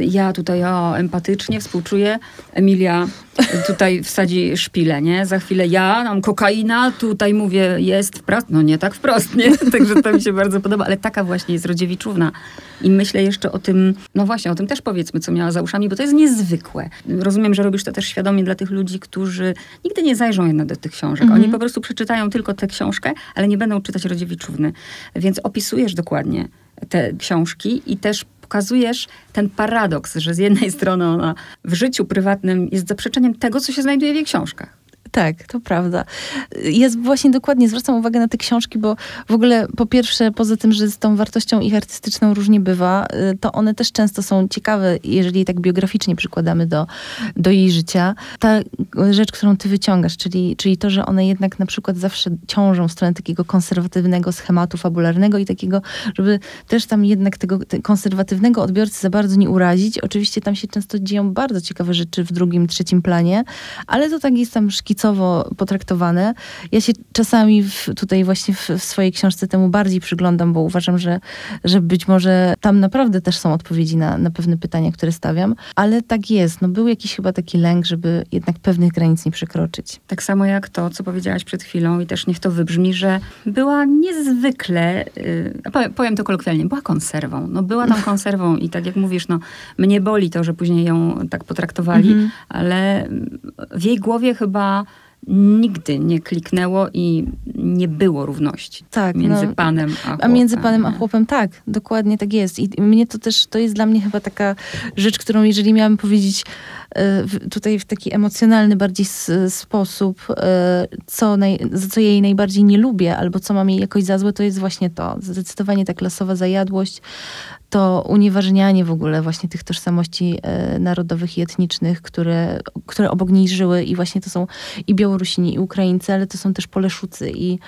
S1: ja tutaj o, empatycznie współczuję, Emilia tutaj wsadzi szpilę, nie? Za chwilę ja, mam kokaina, tutaj mówię, jest wprost, no nie tak wprost, nie? [laughs] Także to mi się bardzo podoba, ale taka właśnie jest Rodziewiczówna. I myślę jeszcze o tym, no właśnie, o tym też powiedzmy, co miała za uszami, bo to jest niezwykłe. Rozumiem, że robisz to też świadomie dla tych ludzi, którzy nigdy nie zajrzą jednak do tych książek. Mhm. Oni po prostu przeczytają tylko tę książkę, ale nie będą czytać Rodziewiczówny. Więc opisujesz dokładnie te książki i też pokazujesz ten paradoks, że z jednej [laughs] strony ona w życiu prywatnym jest zaprzeczeniem tego, co się znajduje w jej książkach.
S2: Tak, to prawda. Ja właśnie dokładnie zwracam uwagę na te książki, bo w ogóle po pierwsze, poza tym, że z tą wartością ich artystyczną różnie bywa, y, to one też często są ciekawe, jeżeli tak biograficznie przykładamy do, do jej życia. Ta rzecz, którą ty wyciągasz, czyli, czyli to, że one jednak na przykład zawsze ciążą w stronę takiego konserwatywnego schematu fabularnego i takiego, żeby też tam jednak tego konserwatywnego odbiorcy za bardzo nie urazić. Oczywiście tam się często dzieją bardzo ciekawe rzeczy w drugim, trzecim planie, ale to tak jest tam szkicowane potraktowane. Ja się czasami w, tutaj właśnie w, w, swojej książce temu bardziej przyglądam, bo uważam, że, że być może tam naprawdę też są odpowiedzi na, na pewne pytania, które stawiam, ale tak jest. No, był jakiś chyba taki lęk, żeby jednak pewnych granic nie przekroczyć.
S1: Tak samo jak to, co powiedziałaś przed chwilą i też niech to wybrzmi, że była niezwykle, yy, powiem to kolokwialnie, była konserwą. No była tam [laughs] konserwą i tak jak mówisz, no mnie boli to, że później ją tak potraktowali, mm -hmm. ale w jej głowie chyba nigdy nie kliknęło i nie było równości tak, między no, panem a chłopem.
S2: A między panem a chłopem, tak, dokładnie tak jest. I mnie to też, to jest dla mnie chyba taka rzecz, którą jeżeli miałam powiedzieć e, tutaj w taki emocjonalny bardziej sposób, e, co, naj, co jej najbardziej nie lubię, albo co mam jej jakoś za złe, to jest właśnie to. Zdecydowanie ta klasowa zajadłość, to unieważnianie w ogóle właśnie tych tożsamości e, narodowych i etnicznych, które, które obok niej żyły i właśnie to są i Białorusini, i Ukraińcy, ale to są też Poleszucy i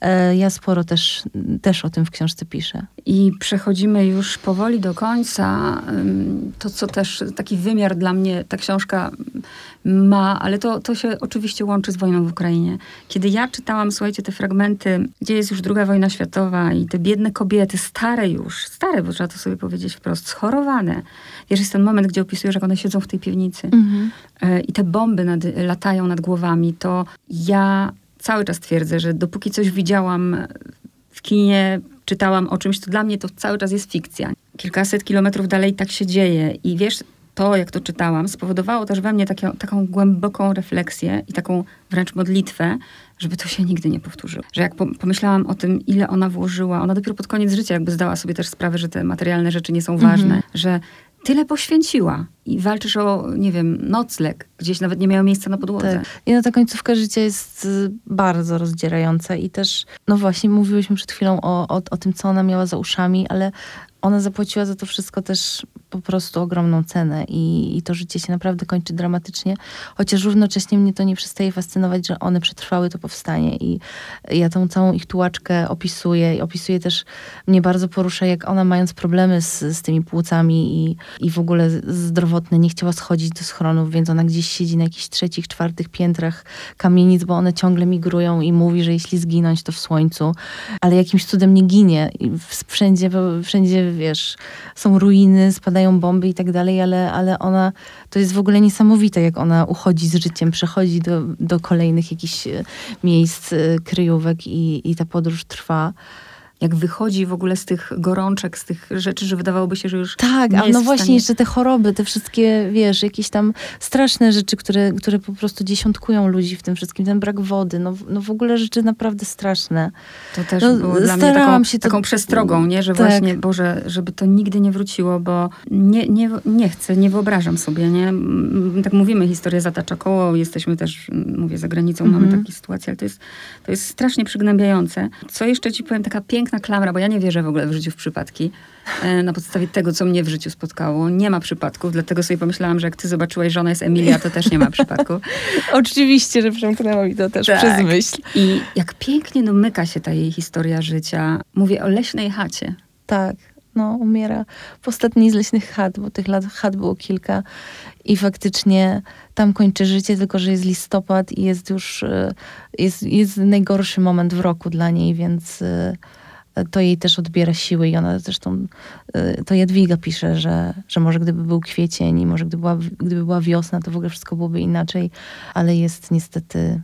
S2: e, ja sporo też, też o tym w książce piszę.
S1: I przechodzimy już powoli do końca. To, co też taki wymiar dla mnie ta książka ma, ale to, to się oczywiście łączy z wojną w Ukrainie. Kiedy ja czytałam, słuchajcie, te fragmenty, gdzie jest już druga wojna światowa i te biedne kobiety, stare już, stare, bo trzeba to sobie powiedzieć wprost, schorowane. Wiesz, jest ten moment, gdzie opisujesz, jak one siedzą w tej piwnicy mhm. E, i te bomby nad, latają nad głowami, to ja cały czas twierdzę, że dopóki coś widziałam w kinie, czytałam o czymś, to dla mnie to cały czas jest fikcja. Kilkaset kilometrów dalej tak się dzieje i wiesz, to, jak to czytałam, spowodowało też we mnie taką, taką głęboką refleksję i taką wręcz modlitwę, żeby to się nigdy nie powtórzyło. Że jak pomyślałam o tym, ile ona włożyła, ona dopiero pod koniec życia jakby zdała sobie też sprawę, że te materialne rzeczy nie są ważne, mhm. że tyle poświęciła i walczysz o, nie wiem, nocleg, gdzieś nawet nie miało miejsca na podłodze. Tak.
S2: I no ta końcówka życia jest y, bardzo rozdzierająca i też, no właśnie mówiłyśmy przed chwilą o, o, o tym, co ona miała za uszami, ale ona zapłaciła za to wszystko też po prostu ogromną cenę. I, i, to życie się naprawdę kończy dramatycznie, chociaż równocześnie mnie to nie przestaje fascynować, że one przetrwały to powstanie. I ja tą całą ich tułaczkę opisuję i opisuję też, mnie bardzo porusza, jak ona mając problemy z, z tymi płucami i, i w ogóle zdrowotne, nie chciała schodzić do schronów, więc ona gdzieś siedzi na jakichś trzecich, czwartych piętrach kamienic, bo one ciągle migrują i mówi, że jeśli zginąć, to w słońcu, ale jakimś cudem nie ginie. I wszędzie, wszędzie, wiesz, są ruiny, spadają spadają bomby i tak dalej, ale, ale ona, to jest w ogóle niesamowite, jak ona uchodzi z życiem, przechodzi do, do kolejnych jakichś e, miejsc, e, kryjówek i, i ta podróż trwa.
S1: Jak wychodzi w ogóle z tych gorączek, z tych rzeczy, że wydawałoby się, że już
S2: Tak, a no właśnie jeszcze te choroby, te wszystkie, wiesz, jakieś tam straszne rzeczy, które, które po prostu dziesiątkują ludzi w tym wszystkim. Ten brak wody, no, no w ogóle rzeczy naprawdę straszne.
S1: To też
S2: No,
S1: było dla mnie taką,
S2: się to-
S1: taką przestrogą, nie? że
S2: Tak.
S1: właśnie, Boże, żeby to nigdy nie wróciło, bo nie, nie, nie chcę, nie wyobrażam sobie, nie? Mm, Tak mówimy, historia zatacza koło, jesteśmy też, mm, mówię, za granicą
S2: Mhm.
S1: mamy takie sytuacje, ale to jest, to jest strasznie przygnębiające. Co jeszcze ci powiem, taka piękna klamra, bo ja nie wierzę w ogóle w życiu w przypadki, e, na podstawie tego, co mnie w życiu spotkało. Nie ma przypadków, dlatego sobie pomyślałam, że jak ty zobaczyłaś, że ona jest Emilia, to też nie ma przypadku. [laughs]
S2: Oczywiście, że przemknęło mi to też
S1: Tak.
S2: przez myśl.
S1: I jak pięknie domyka się ta jej historia życia. Mówię o leśnej chacie.
S2: Tak, no umiera w ostatniej z leśnych chat, bo tych lat, chat było kilka i faktycznie tam kończy życie, tylko że jest listopad i jest już, e, jest, jest najgorszy moment w roku dla niej, więc e, to jej też odbiera siły i ona zresztą, e, to Jadwiga pisze, że, że może gdyby był kwiecień i może gdyby była, gdyby była wiosna, to w ogóle wszystko byłoby inaczej, ale jest niestety,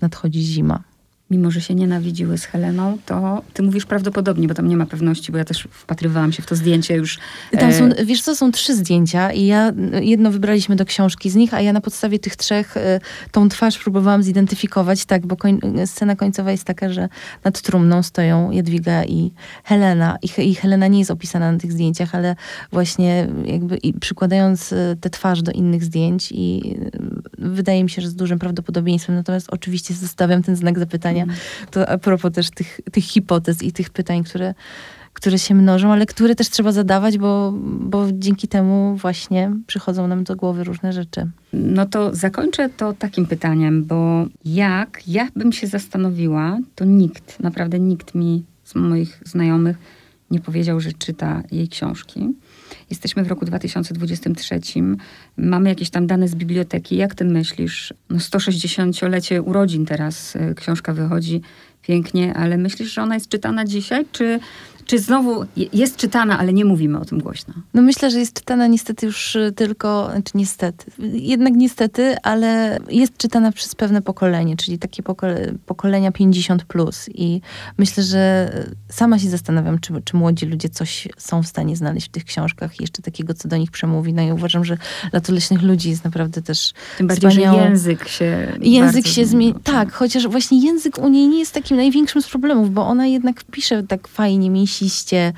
S2: nadchodzi zima.
S1: Mimo, że się nienawidziły z Heleną, to ty mówisz prawdopodobnie, bo tam nie ma pewności, bo ja też wpatrywałam się w to zdjęcie już.
S2: Tam są,
S1: e,
S2: wiesz co, są trzy zdjęcia i ja jedno wybraliśmy do książki z nich, a ja na podstawie tych trzech e, tą twarz próbowałam zidentyfikować, tak, bo koń, scena końcowa jest taka, że nad trumną stoją Jadwiga i Helena i, i Helena nie jest opisana na tych zdjęciach, ale właśnie jakby przykładając e, tę twarz do innych zdjęć i wydaje mi się, że z dużym prawdopodobieństwem, natomiast oczywiście zostawiam ten znak zapytania, to a propos też tych, tych hipotez i tych pytań, które które się mnożą, ale które też trzeba zadawać, bo, bo dzięki temu właśnie przychodzą nam do głowy różne rzeczy.
S1: No to zakończę to takim pytaniem, bo jak ja bym się zastanowiła, to nikt, naprawdę nikt mi z moich znajomych nie powiedział, że czyta jej książki. Jesteśmy w roku 2023. Mamy jakieś tam dane z biblioteki. Jak ty myślisz? No 160-lecie urodzin teraz y, książka wychodzi pięknie, ale myślisz, że ona jest czytana dzisiaj? Czy, czy znowu je- jest czytana, ale nie mówimy o tym głośno?
S2: No myślę, że jest czytana niestety już y, tylko, znaczy niestety, jednak niestety, ale jest czytana przez pewne pokolenie, czyli takie pokole, pokolenia 50 plus i myślę, że sama się zastanawiam, czy, czy młodzi ludzie coś są w stanie znaleźć w tych książkach jeszcze takiego, co do nich przemówi. No i uważam, że Lato Leśnych Ludzi jest naprawdę też
S1: Tym bardziej,
S2: wspaniałą-
S1: że język się
S2: Język się zmieni. Tak, chociaż właśnie język u niej nie jest takim największym z problemów, bo ona jednak pisze tak fajnie, mięsiście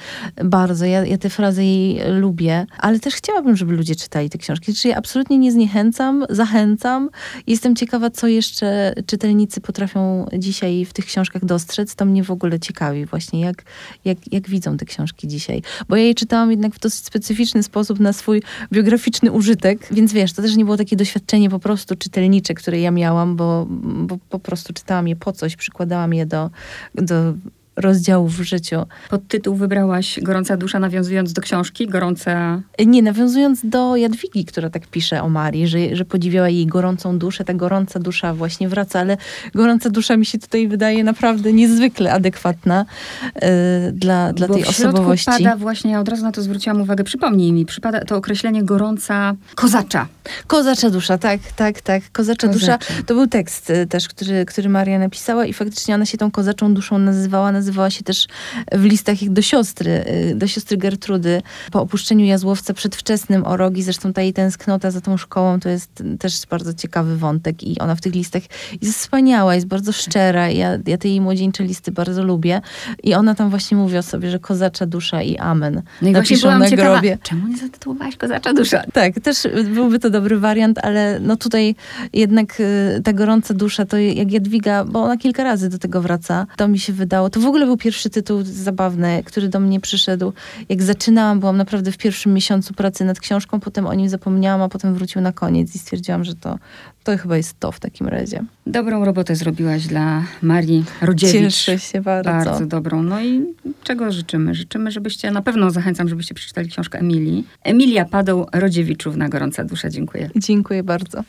S2: bardzo. Ja, ja te frazy jej lubię, ale też chciałabym, żeby ludzie czytali te książki. Czyli absolutnie nie zniechęcam, zachęcam. Jestem ciekawa, co jeszcze czytelnicy potrafią dzisiaj w tych książkach dostrzec. To mnie w ogóle ciekawi właśnie, jak, jak, jak widzą te książki dzisiaj. Bo ja je czytałam jednak w dosyć specyficzny sposób na swój biograficzny użytek, więc wiesz, to też nie było takie doświadczenie po prostu czytelnicze, które ja miałam, bo, bo po prostu czytałam je po coś, przykładałam je do, do rozdziałów w życiu.
S1: Podtytuł wybrałaś Gorąca dusza, nawiązując do książki. Gorąca.
S2: Nie, nawiązując do Jadwigi, która tak pisze o Marii, że, że podziwiała jej gorącą duszę, ta gorąca dusza właśnie wraca, ale gorąca dusza mi się tutaj wydaje naprawdę niezwykle adekwatna y, dla, dla
S1: bo
S2: tej
S1: w środku
S2: osobowości.
S1: pada właśnie, ja od razu na to zwróciłam uwagę, przypomnij mi, przypada to określenie gorąca kozacza.
S2: Kozacza dusza, tak, tak, tak. Kozacza,
S1: Kozacza.
S2: dusza. To był tekst y, też, który, który Maria napisała i faktycznie ona się tą kozaczą duszą nazywała. Nazywała się też w listach ich do siostry, y, do siostry Gertrudy. Po opuszczeniu Jazłowca przedwczesnym o rogi, zresztą ta jej tęsknota za tą szkołą, to jest też bardzo ciekawy wątek i ona w tych listach jest wspaniała, jest bardzo szczera. Ja, ja te jej młodzieńcze listy bardzo lubię i ona tam właśnie mówi o sobie, że kozacza dusza i amen.
S1: No i właśnie
S2: Napiszą
S1: byłam
S2: na
S1: ciekawa,
S2: grobie.
S1: czemu nie zatytułowałaś kozacza dusza?
S2: Tak, też byłby to dobry wariant, ale no tutaj jednak y, ta gorąca dusza, to jak Jadwiga, bo ona kilka razy do tego wraca, to mi się wydało. To w ogóle był pierwszy tytuł zabawny, który do mnie przyszedł. Jak zaczynałam, byłam naprawdę w pierwszym miesiącu pracy nad książką, potem o nim zapomniałam, a potem wrócił na koniec i stwierdziłam, że to, to chyba jest to w takim razie.
S1: Dobrą robotę zrobiłaś dla Marii Rodziewicz.
S2: Cieszę się bardzo.
S1: Bardzo dobrą. No i czego życzymy? Życzymy, żebyście, na pewno zachęcam, żebyście przeczytali książkę Emilii. Emilia Padoł Rodziewiczów na Gorąca Dusza. Dziękuję.
S2: Dziękuję bardzo.